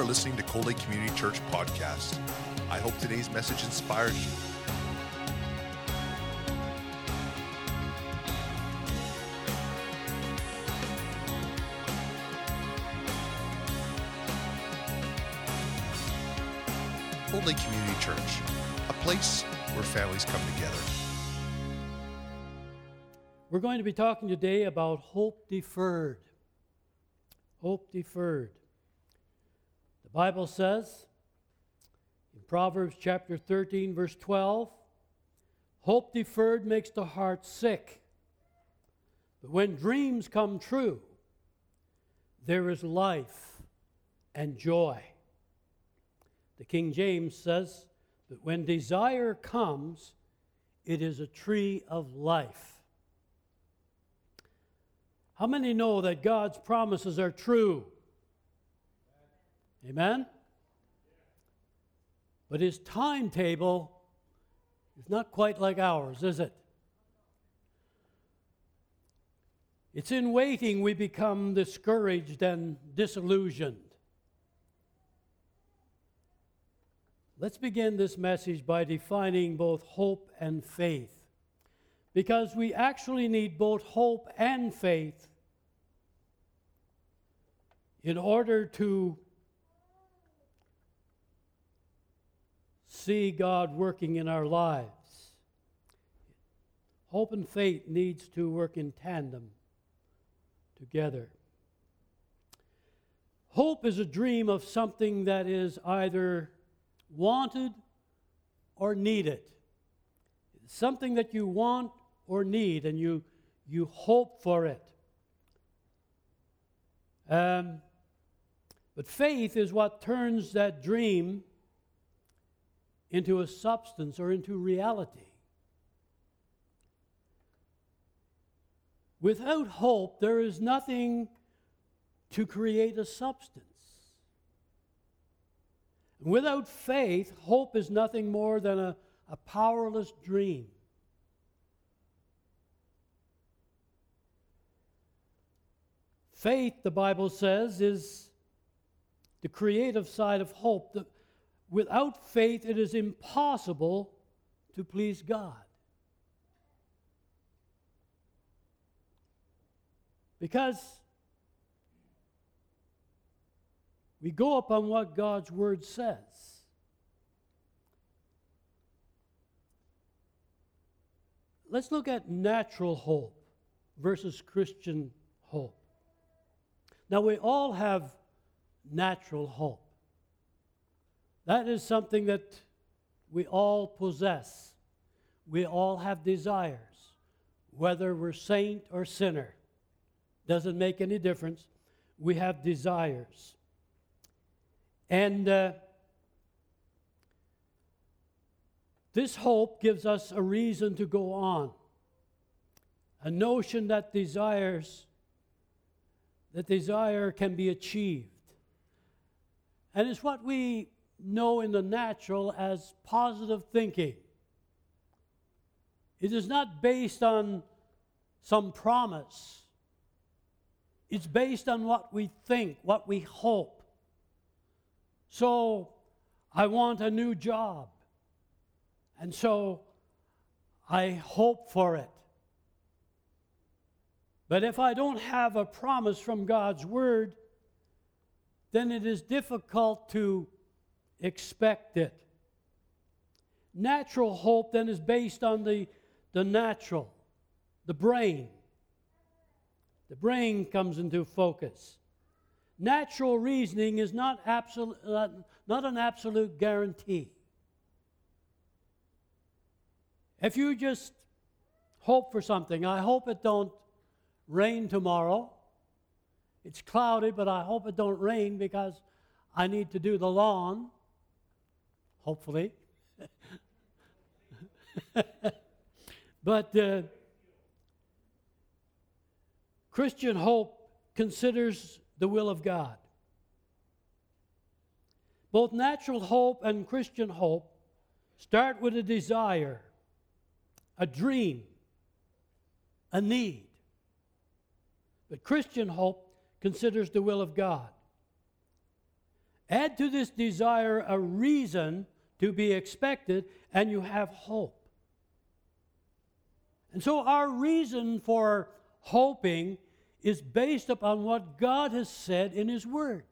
are listening to Cold Lake Community Church podcast. I hope today's message inspires you. Cold Lake Community Church, a place where families come together. We're going to be talking today about hope deferred. Hope deferred. The Bible says in Proverbs chapter 13, verse 12 hope deferred makes the heart sick. But when dreams come true, there is life and joy. The King James says that when desire comes, it is a tree of life. How many know that God's promises are true? Amen? But his timetable is not quite like ours, is it? It's in waiting we become discouraged and disillusioned. Let's begin this message by defining both hope and faith. Because we actually need both hope and faith in order to see God working in our lives. Hope and faith needs to work in tandem together. Hope is a dream of something that is either wanted or needed. something that you want or need, and you, you hope for it. Um, but faith is what turns that dream into a substance or into reality. Without hope, there is nothing to create a substance. Without faith, hope is nothing more than a, a powerless dream. Faith, the Bible says, is the creative side of hope. The, without faith, it is impossible to please God. Because we go upon what God's Word says. Let's look at natural hope versus Christian hope. Now, we all have natural hope. That is something that we all possess. We all have desires, whether we're saint or sinner. Doesn't make any difference. We have desires. And uh, this hope gives us a reason to go on. A notion that desires that desire can be achieved. And it's what we know in the natural as positive thinking. It is not based on some promise. It's based on what we think, what we hope. So, I want a new job. And so, I hope for it. But if I don't have a promise from God's Word, then it is difficult to expect it. Natural hope then is based on the, the natural, the brain. The brain comes into focus. Natural reasoning is not, absolute, not an absolute guarantee. If you just hope for something, I hope it don't rain tomorrow. It's cloudy, but I hope it don't rain because I need to do the lawn, hopefully. but uh, Christian hope considers the will of God. Both natural hope and Christian hope start with a desire, a dream, a need. But Christian hope considers the will of God. Add to this desire a reason to be expected, and you have hope. And so, our reason for hoping is based upon what God has said in His Word.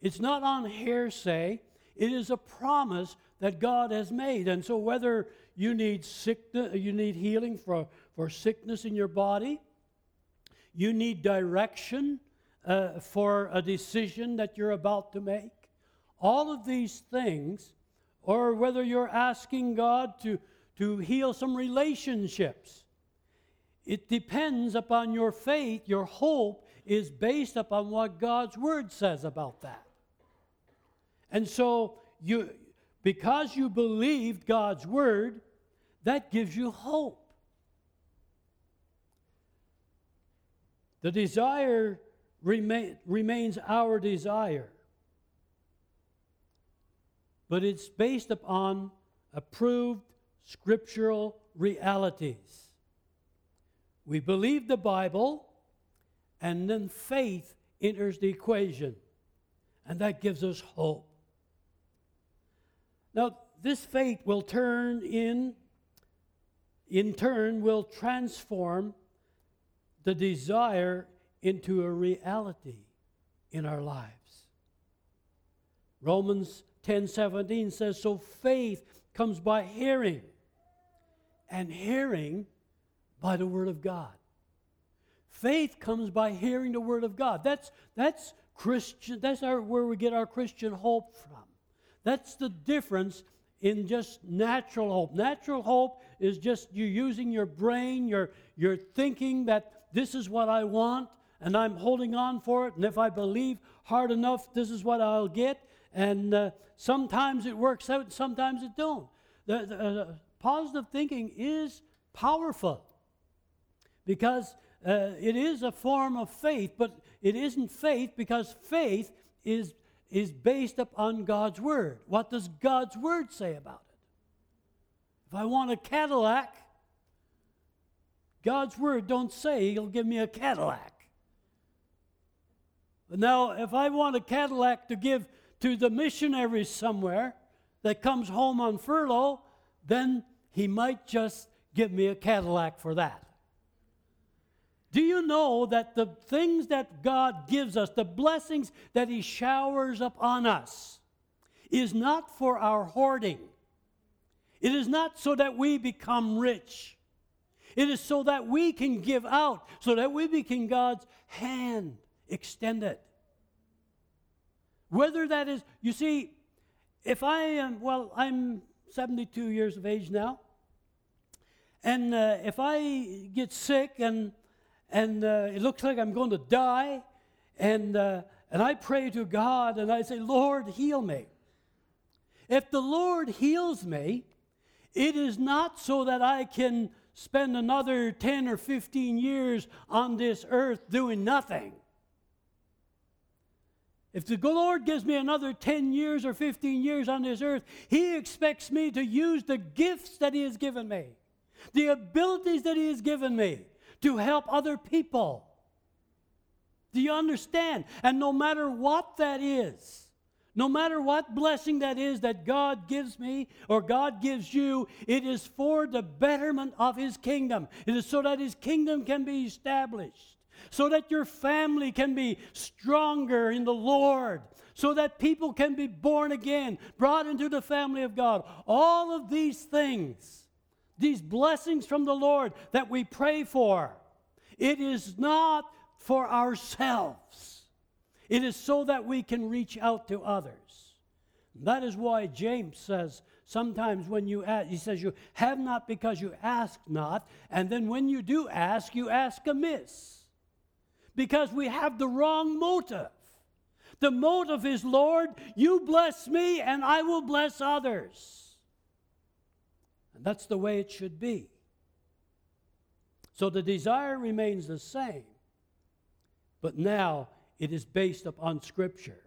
It's not on hearsay, it is a promise that God has made. And so, whether you need sickness, you need healing for, for sickness in your body, you need direction uh, for a decision that you're about to make, all of these things, or whether you're asking God to, to heal some relationships, it depends upon your faith. Your hope is based upon what God's Word says about that. And so, you, because you believed God's Word, that gives you hope. The desire remain, remains our desire, but it's based upon approved scriptural realities. We believe the Bible, and then faith enters the equation, and that gives us hope. Now, this faith will turn in, in turn, will transform the desire into a reality in our lives. Romans 10:17 says so faith comes by hearing and hearing by the word of God. Faith comes by hearing the word of God. That's that's Christian that's our, where we get our Christian hope from. That's the difference in just natural hope. Natural hope is just you using your brain, you're, you're thinking that this is what I want, and I'm holding on for it. And if I believe hard enough, this is what I'll get. And uh, sometimes it works out, sometimes it don't. The, the uh, positive thinking is powerful because uh, it is a form of faith, but it isn't faith because faith is, is based upon God's word. What does God's word say about it? If I want a Cadillac, God's word don't say he'll give me a Cadillac. Now, if I want a Cadillac to give to the missionary somewhere that comes home on furlough, then he might just give me a Cadillac for that. Do you know that the things that God gives us, the blessings that He showers upon us, is not for our hoarding? It is not so that we become rich. It is so that we can give out, so that we become God's hand extended. Whether that is, you see, if I am, well, I'm 72 years of age now, and uh, if I get sick and, and uh, it looks like I'm going to die, and, uh, and I pray to God and I say, Lord, heal me. If the Lord heals me, it is not so that I can spend another 10 or 15 years on this earth doing nothing. If the Lord gives me another 10 years or 15 years on this earth, He expects me to use the gifts that He has given me, the abilities that He has given me to help other people. Do you understand? And no matter what that is, no matter what blessing that is that God gives me or God gives you, it is for the betterment of His kingdom. It is so that His kingdom can be established, so that your family can be stronger in the Lord, so that people can be born again, brought into the family of God. All of these things, these blessings from the Lord that we pray for, it is not for ourselves. It is so that we can reach out to others. That is why James says sometimes when you ask, he says, You have not because you ask not. And then when you do ask, you ask amiss. Because we have the wrong motive. The motive is, Lord, you bless me and I will bless others. And that's the way it should be. So the desire remains the same. But now it is based upon Scripture.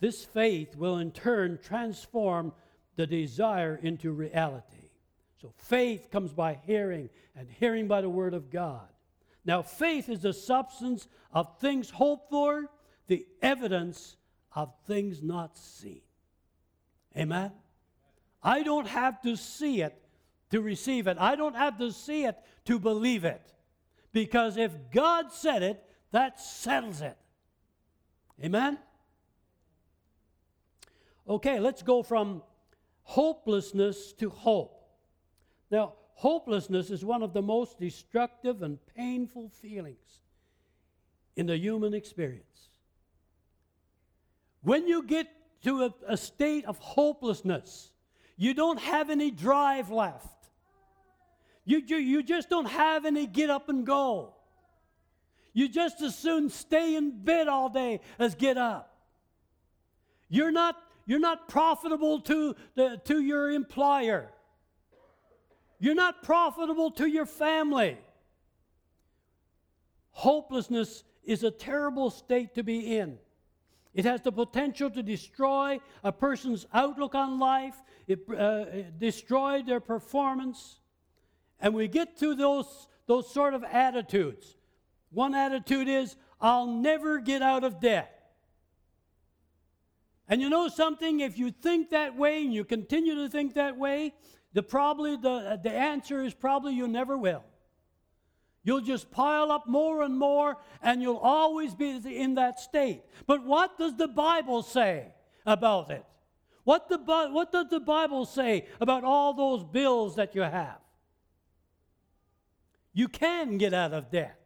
This faith will in turn transform the desire into reality. So faith comes by hearing, and hearing by the Word of God. Now, faith is the substance of things hoped for, the evidence of things not seen. Amen? I don't have to see it to receive it. I don't have to see it to believe it. Because if God said it, that settles it. Amen? Okay, let's go from hopelessness to hope. Now, hopelessness is one of the most destructive and painful feelings in the human experience. When you get to a, a state of hopelessness, you don't have any drive left. You, you, you just don't have any get up and go. You just as soon stay in bed all day as get up. You're not, you're not profitable to, the, to your employer. You're not profitable to your family. Hopelessness is a terrible state to be in. It has the potential to destroy a person's outlook on life, it, uh, their performance. And we get to those, those sort of attitudes. One attitude is, I'll never get out of debt. And you know something? If you think that way and you continue to think that way, the probably the, uh, the answer is probably you never will. You'll just pile up more and more, and you'll always be in that state. But what does the Bible say about it? What, the, what does the Bible say about all those bills that you have? You can get out of debt.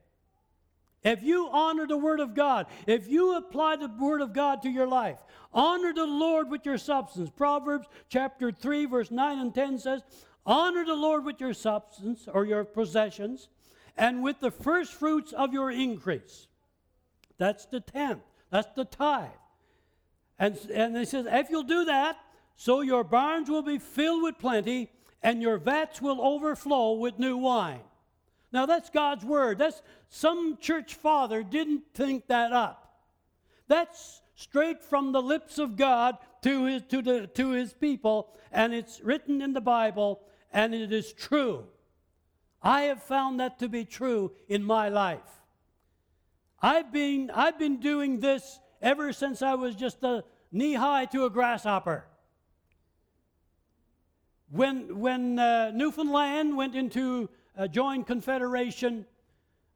If you honor the Word of God, if you apply the Word of God to your life, honor the Lord with your substance. Proverbs chapter 3, verse 9 and 10 says, Honor the Lord with your substance or your possessions and with the first fruits of your increase. That's the tenth, that's the tithe. And, and he says, If you'll do that, so your barns will be filled with plenty, and your vats will overflow with new wine. Now that's God's word. That's some church father didn't think that up. That's straight from the lips of God to his, to, the, to his people, and it's written in the Bible, and it is true. I have found that to be true in my life. I've been, I've been doing this ever since I was just a knee high to a grasshopper. When, when uh, Newfoundland went into uh, joined Confederation,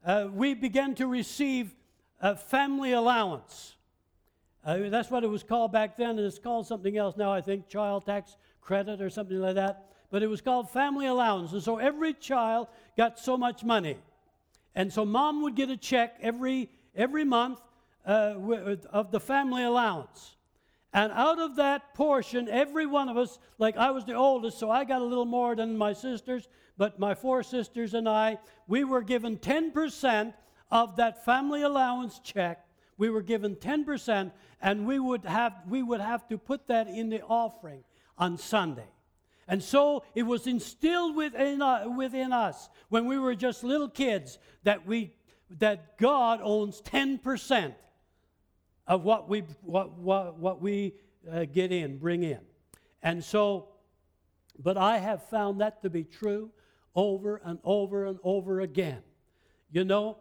uh, we began to receive a family allowance. Uh, that's what it was called back then, and it's called something else now, I think, child tax credit or something like that. But it was called family allowance. And so every child got so much money. And so mom would get a check every, every month uh, of the family allowance. And out of that portion, every one of us, like I was the oldest, so I got a little more than my sisters, but my four sisters and I, we were given 10% of that family allowance check. We were given 10%, and we would have, we would have to put that in the offering on Sunday. And so it was instilled within, uh, within us when we were just little kids that, we, that God owns 10% of what we, what, what, what we uh, get in, bring in. And so, but I have found that to be true over and over and over again. You know,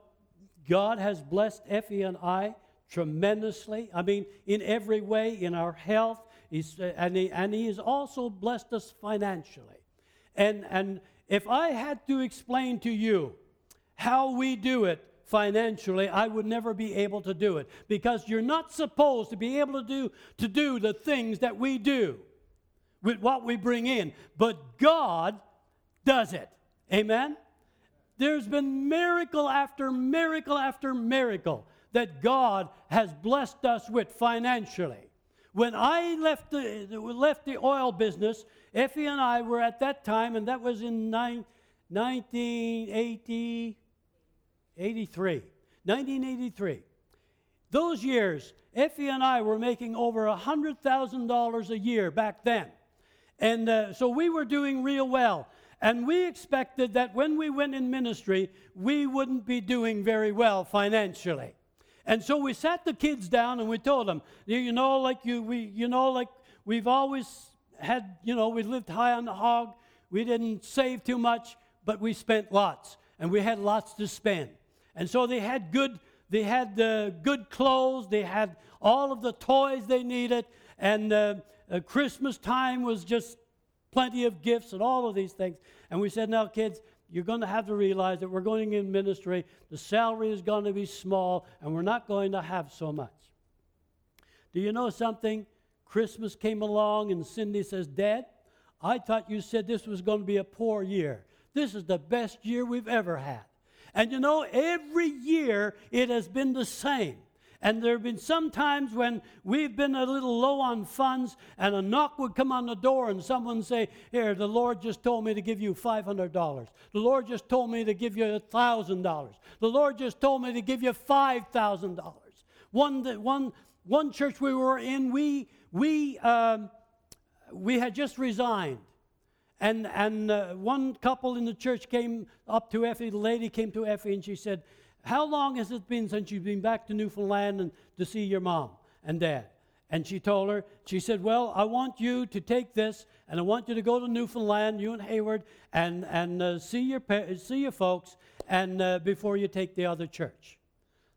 God has blessed Effie and I tremendously. I mean, in every way, in our health, he's, uh, and, he, and He has also blessed us financially. And, and if I had to explain to you how we do it financially, I would never be able to do it because you're not supposed to be able to do, to do the things that we do with what we bring in. But God does it. Amen? There's been miracle after miracle after miracle that God has blessed us with financially. When I left the, left the oil business, Effie and I were at that time, and that was in nine, 1980, 83. 1983. Those years, Effie and I were making over $100,000 a year back then. And uh, so we were doing real well. And we expected that when we went in ministry, we wouldn't be doing very well financially. And so we sat the kids down and we told them, you know, like you, we, you know, like we've always had, you know, we lived high on the hog. We didn't save too much, but we spent lots, and we had lots to spend. And so they had good, they had uh, good clothes, they had all of the toys they needed, and uh, uh, Christmas time was just plenty of gifts and all of these things. And we said, now, kids, you're going to have to realize that we're going in ministry. The salary is going to be small, and we're not going to have so much. Do you know something? Christmas came along, and Cindy says, Dad, I thought you said this was going to be a poor year. This is the best year we've ever had. And you know, every year it has been the same. And there have been some times when we've been a little low on funds, and a knock would come on the door, and someone say, Here, the Lord just told me to give you $500. The Lord just told me to give you $1,000. The Lord just told me to give you $5,000. One, one, one church we were in, we, we, um, we had just resigned. And, and uh, one couple in the church came up to Effie, the lady came to Effie, and she said, how long has it been since you've been back to Newfoundland and to see your mom and dad? And she told her, she said, Well, I want you to take this and I want you to go to Newfoundland, you and Hayward, and, and uh, see, your, pa- see your folks and uh, before you take the other church.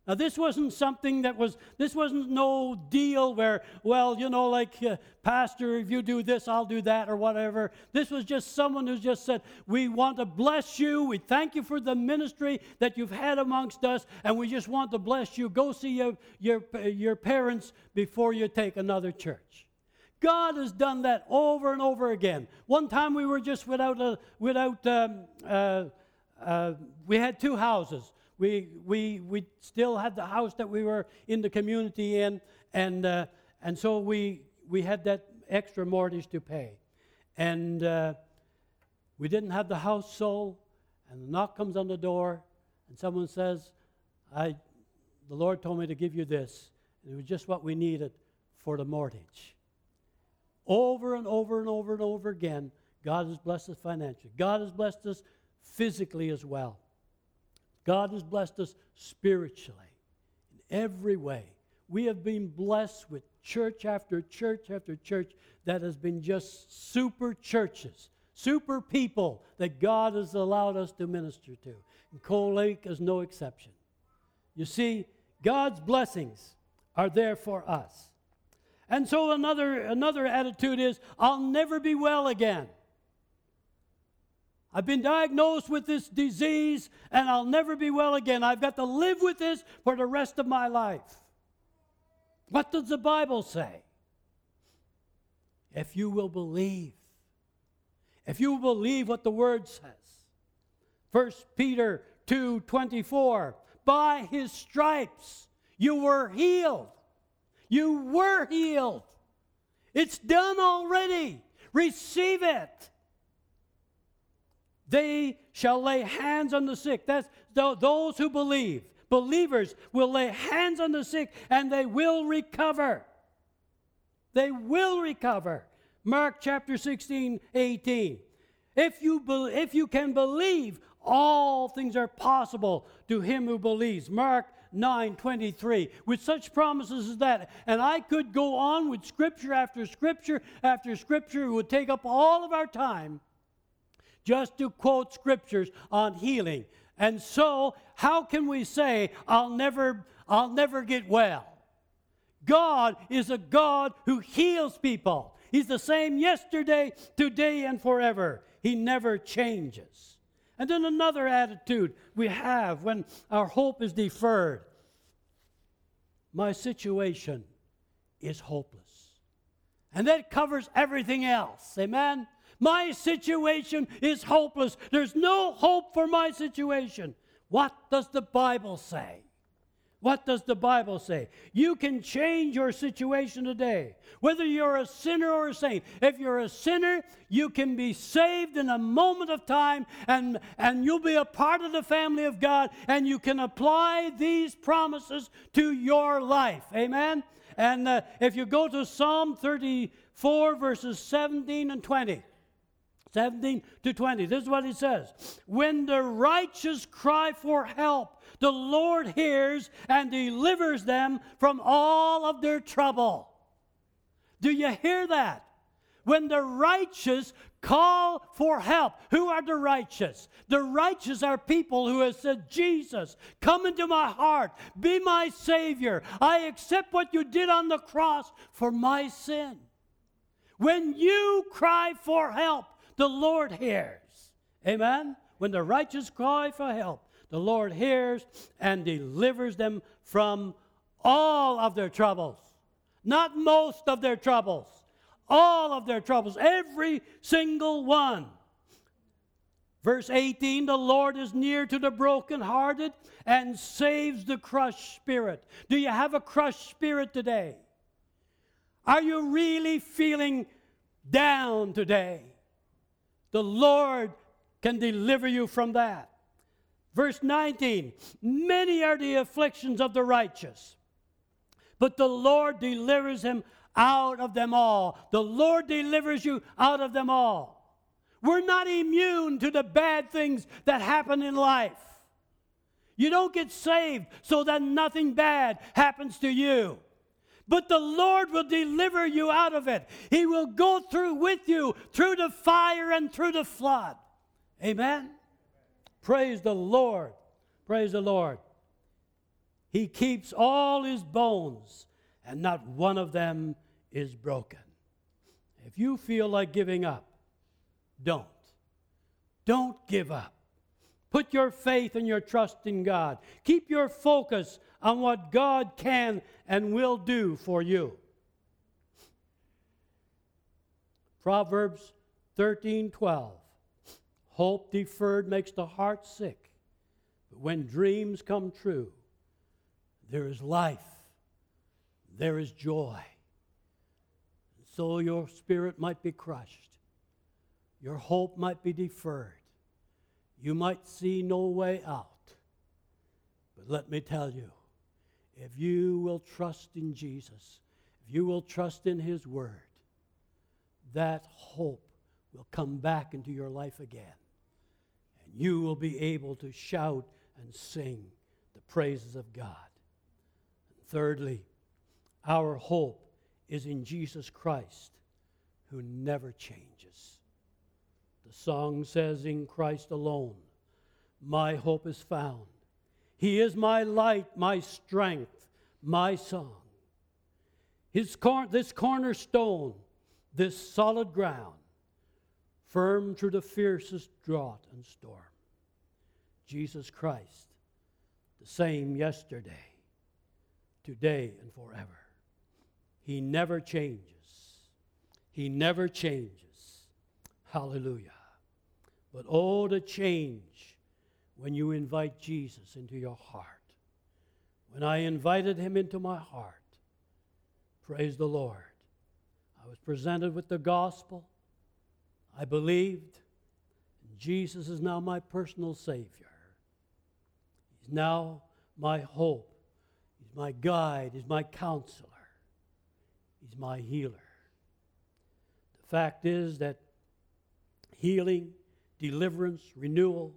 Now, this wasn't something that was, this wasn't no deal where, well, you know, like, uh, Pastor, if you do this, I'll do that, or whatever. This was just someone who just said, We want to bless you. We thank you for the ministry that you've had amongst us, and we just want to bless you. Go see your, your, your parents before you take another church. God has done that over and over again. One time we were just without a, without, um, uh, uh, we had two houses we, we, we still had the house that we were in the community in, and, uh, and so we, we had that extra mortgage to pay. And uh, we didn't have the house sold, and the knock comes on the door, and someone says, I, the Lord told me to give you this. And it was just what we needed for the mortgage. Over and over and over and over again, God has blessed us financially. God has blessed us physically as well. God has blessed us spiritually in every way. We have been blessed with church after church after church that has been just super churches, super people that God has allowed us to minister to. And Cold Lake is no exception. You see, God's blessings are there for us. And so another, another attitude is, I'll never be well again. I've been diagnosed with this disease and I'll never be well again. I've got to live with this for the rest of my life. What does the Bible say? If you will believe, if you will believe what the word says. 1 Peter 2 24, by his stripes you were healed. You were healed. It's done already. Receive it. They shall lay hands on the sick. That's those who believe. Believers will lay hands on the sick and they will recover. They will recover. Mark chapter 16, 18. If you, be, if you can believe, all things are possible to him who believes. Mark 9 23. With such promises as that. And I could go on with scripture after scripture after scripture. It would take up all of our time just to quote scriptures on healing. And so, how can we say, I'll never, I'll never get well? God is a God who heals people. He's the same yesterday, today, and forever. He never changes. And then another attitude we have when our hope is deferred my situation is hopeless. And that covers everything else. Amen? My situation is hopeless. There's no hope for my situation. What does the Bible say? What does the Bible say? You can change your situation today, whether you're a sinner or a saint. If you're a sinner, you can be saved in a moment of time, and, and you'll be a part of the family of God, and you can apply these promises to your life. Amen? And uh, if you go to Psalm 34, verses 17 and 20, 17 to 20. This is what he says When the righteous cry for help, the Lord hears and delivers them from all of their trouble. Do you hear that? when the righteous call for help. Who are the righteous? The righteous are people who have said, Jesus, come into my heart, be my Savior. I accept what you did on the cross for my sin. When you cry for help, the Lord hears. Amen? When the righteous cry for help, the Lord hears and delivers them from all of their troubles. Not most of their troubles, all of their troubles, every single one. Verse 18 The Lord is near to the brokenhearted and saves the crushed spirit. Do you have a crushed spirit today? Are you really feeling down today? The Lord can deliver you from that. Verse 19 Many are the afflictions of the righteous, but the Lord delivers him out of them all. The Lord delivers you out of them all. We're not immune to the bad things that happen in life. You don't get saved so that nothing bad happens to you. But the Lord will deliver you out of it. He will go through with you through the fire and through the flood. Amen. Praise the Lord. Praise the Lord. He keeps all his bones, and not one of them is broken. If you feel like giving up, don't. Don't give up. Put your faith and your trust in God. Keep your focus on what God can and will do for you. Proverbs 13 12. Hope deferred makes the heart sick, but when dreams come true, there is life, there is joy so your spirit might be crushed. Your hope might be deferred. You might see no way out. But let me tell you if you will trust in Jesus, if you will trust in His Word, that hope will come back into your life again. And you will be able to shout and sing the praises of God. And thirdly, our hope is in Jesus Christ, who never changes. The song says, In Christ alone, my hope is found. He is my light, my strength, my song. His cor- this cornerstone, this solid ground, firm through the fiercest drought and storm. Jesus Christ, the same yesterday, today, and forever. He never changes. He never changes. Hallelujah. But oh, the change when you invite Jesus into your heart. When I invited him into my heart, praise the Lord. I was presented with the gospel. I believed. Jesus is now my personal Savior. He's now my hope. He's my guide. He's my counselor. He's my healer. The fact is that healing, deliverance, renewal,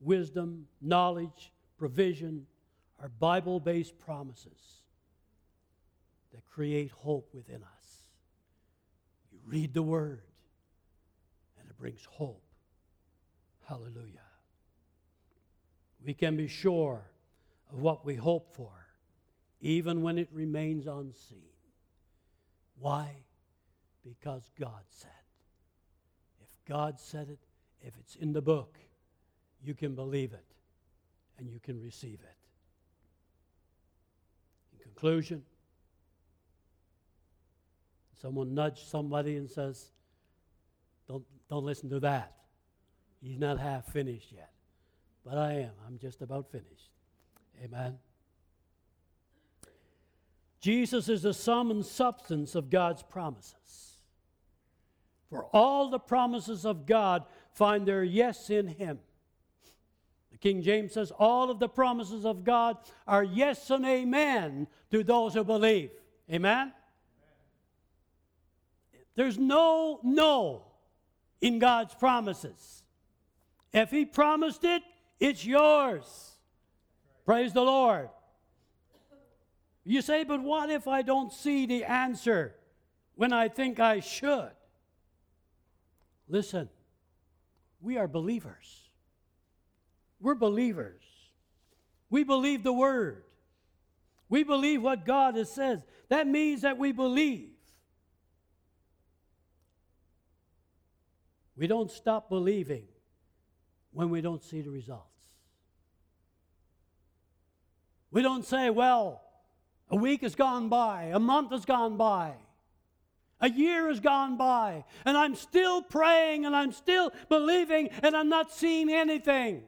wisdom, knowledge, provision are Bible based promises that create hope within us. You read the Word, and it brings hope. Hallelujah. We can be sure of what we hope for, even when it remains unseen. Why? Because God said. If God said it, if it's in the book, you can believe it and you can receive it. In conclusion, someone nudged somebody and says, don't, don't listen to that. He's not half finished yet. But I am. I'm just about finished. Amen. Jesus is the sum and substance of God's promises. For all the promises of God find their yes in Him. King James says, All of the promises of God are yes and amen to those who believe. Amen? There's no no in God's promises. If He promised it, it's yours. Praise the Lord. You say, but what if I don't see the answer when I think I should? Listen, we are believers. We're believers. We believe the Word. We believe what God has says. That means that we believe. We don't stop believing when we don't see the results. We don't say, well, a week has gone by, a month has gone by, a year has gone by, and I'm still praying and I'm still believing and I'm not seeing anything.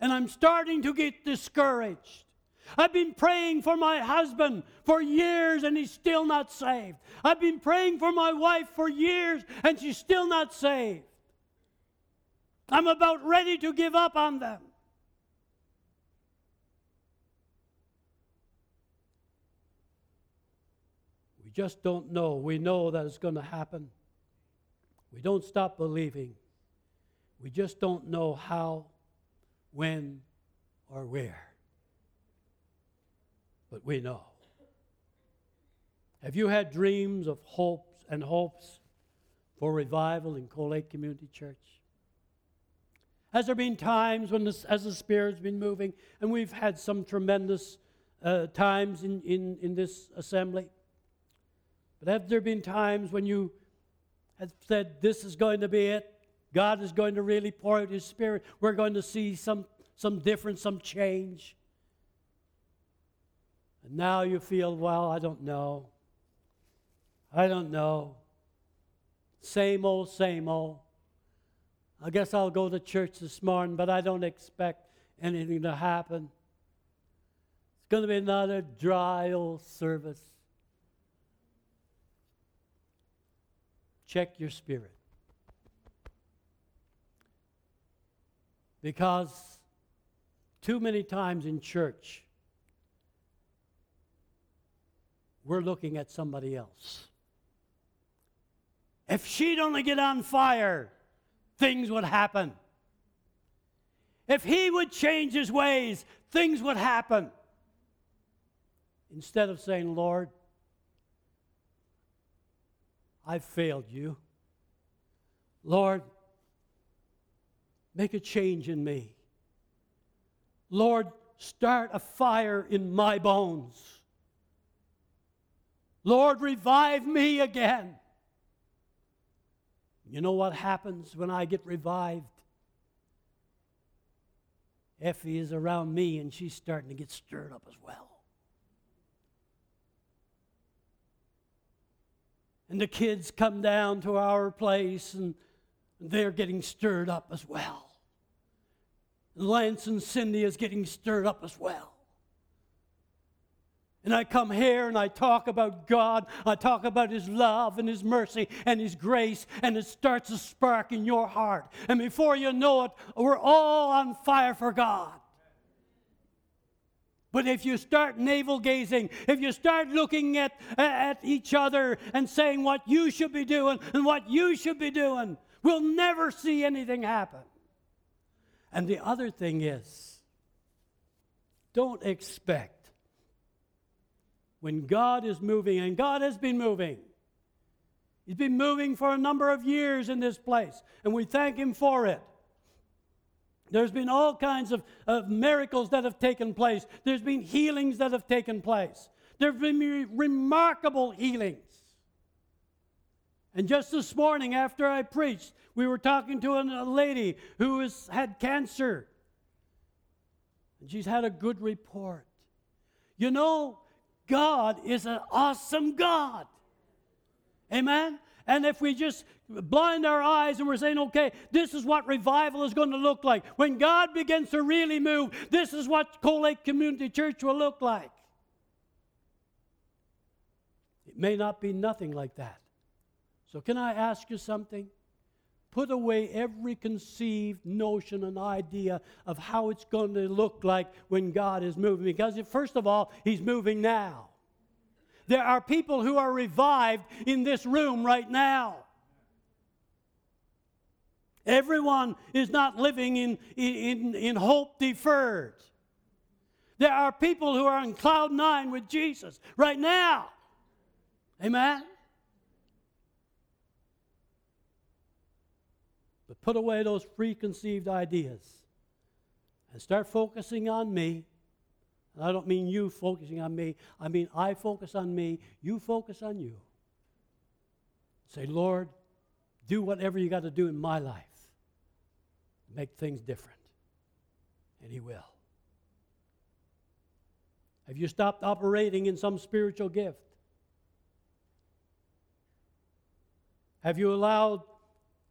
And I'm starting to get discouraged. I've been praying for my husband for years and he's still not saved. I've been praying for my wife for years and she's still not saved. I'm about ready to give up on them. We just don't know. We know that it's going to happen. We don't stop believing. We just don't know how, when, or where but we know. Have you had dreams of hopes and hopes for revival in Cold Lake Community Church? Has there been times when, this, as the Spirit's been moving, and we've had some tremendous uh, times in, in, in this assembly? But have there been times when you have said, This is going to be it? God is going to really pour out His Spirit. We're going to see some, some difference, some change. And now you feel, well, I don't know. I don't know. Same old, same old. I guess I'll go to church this morning, but I don't expect anything to happen. It's going to be another dry old service. Check your spirit. Because too many times in church, we're looking at somebody else. If she'd only get on fire, things would happen. If he would change his ways, things would happen. Instead of saying, Lord, I failed you. Lord, make a change in me. Lord, start a fire in my bones. Lord, revive me again. You know what happens when I get revived? Effie is around me and she's starting to get stirred up as well. And the kids come down to our place and they're getting stirred up as well. Lance and Cindy is getting stirred up as well. And I come here and I talk about God. I talk about His love and His mercy and His grace, and it starts a spark in your heart. And before you know it, we're all on fire for God. But if you start navel gazing, if you start looking at, at each other and saying what you should be doing and what you should be doing, we'll never see anything happen. And the other thing is, don't expect when God is moving, and God has been moving. He's been moving for a number of years in this place, and we thank Him for it. There's been all kinds of, of miracles that have taken place. There's been healings that have taken place. There have been re- remarkable healings. And just this morning, after I preached, we were talking to a lady who has had cancer. And she's had a good report. You know, God is an awesome God. Amen? And if we just blind our eyes and we're saying, okay, this is what revival is going to look like. When God begins to really move, this is what Cold Lake Community Church will look like. It may not be nothing like that. So, can I ask you something? Put away every conceived notion and idea of how it's going to look like when God is moving. Because, first of all, He's moving now. There are people who are revived in this room right now. Everyone is not living in, in, in hope deferred. There are people who are in cloud nine with Jesus right now. Amen? Put away those preconceived ideas and start focusing on me. And I don't mean you focusing on me, I mean I focus on me, you focus on you. Say, Lord, do whatever you got to do in my life. Make things different. And He will. Have you stopped operating in some spiritual gift? Have you allowed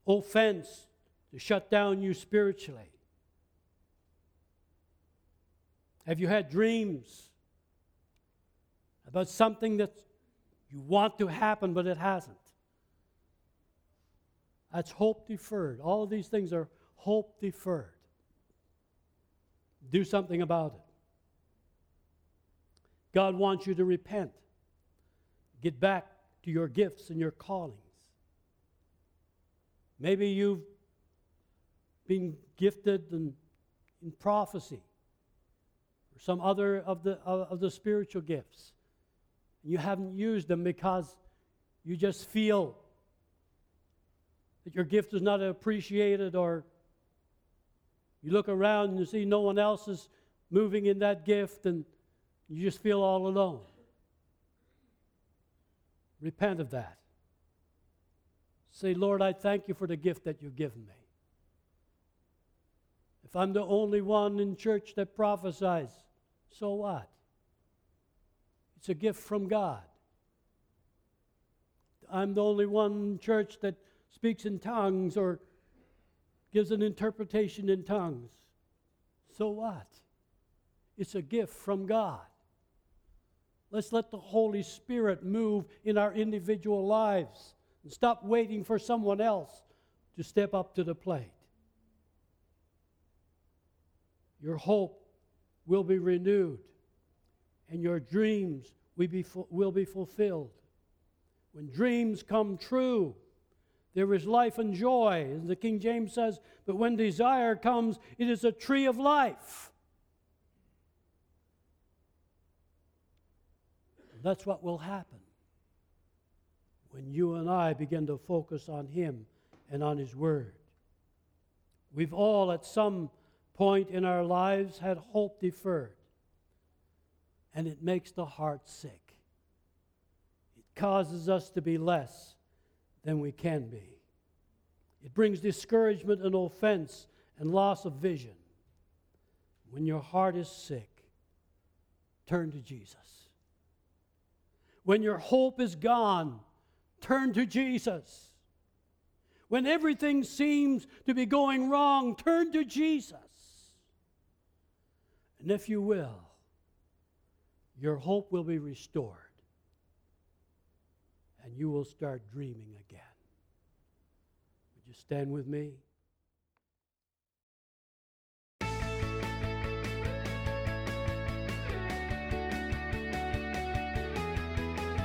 offense to shut down you spiritually? Have you had dreams about something that you want to happen but it hasn't? That's hope deferred. All of these things are hope deferred. Do something about it. God wants you to repent. Get back to your gifts and your callings. Maybe you've been gifted in, in prophecy or some other of the, of, of the spiritual gifts. You haven't used them because you just feel that your gift is not appreciated, or you look around and you see no one else is moving in that gift, and you just feel all alone. Repent of that. Say, Lord, I thank you for the gift that you've given me. If I'm the only one in church that prophesies, so what? It's a gift from God. I'm the only one in church that speaks in tongues or gives an interpretation in tongues. So what? It's a gift from God. Let's let the Holy Spirit move in our individual lives and stop waiting for someone else to step up to the plate. Your hope will be renewed and your dreams will be, will be fulfilled. When dreams come true, there is life and joy. As the King James says, but when desire comes, it is a tree of life. That's what will happen when you and I begin to focus on Him and on His Word. We've all, at some point in our lives, had hope deferred, and it makes the heart sick. It causes us to be less than we can be. It brings discouragement and offense and loss of vision. When your heart is sick, turn to Jesus. When your hope is gone, turn to Jesus. When everything seems to be going wrong, turn to Jesus. And if you will, your hope will be restored and you will start dreaming again. Would you stand with me?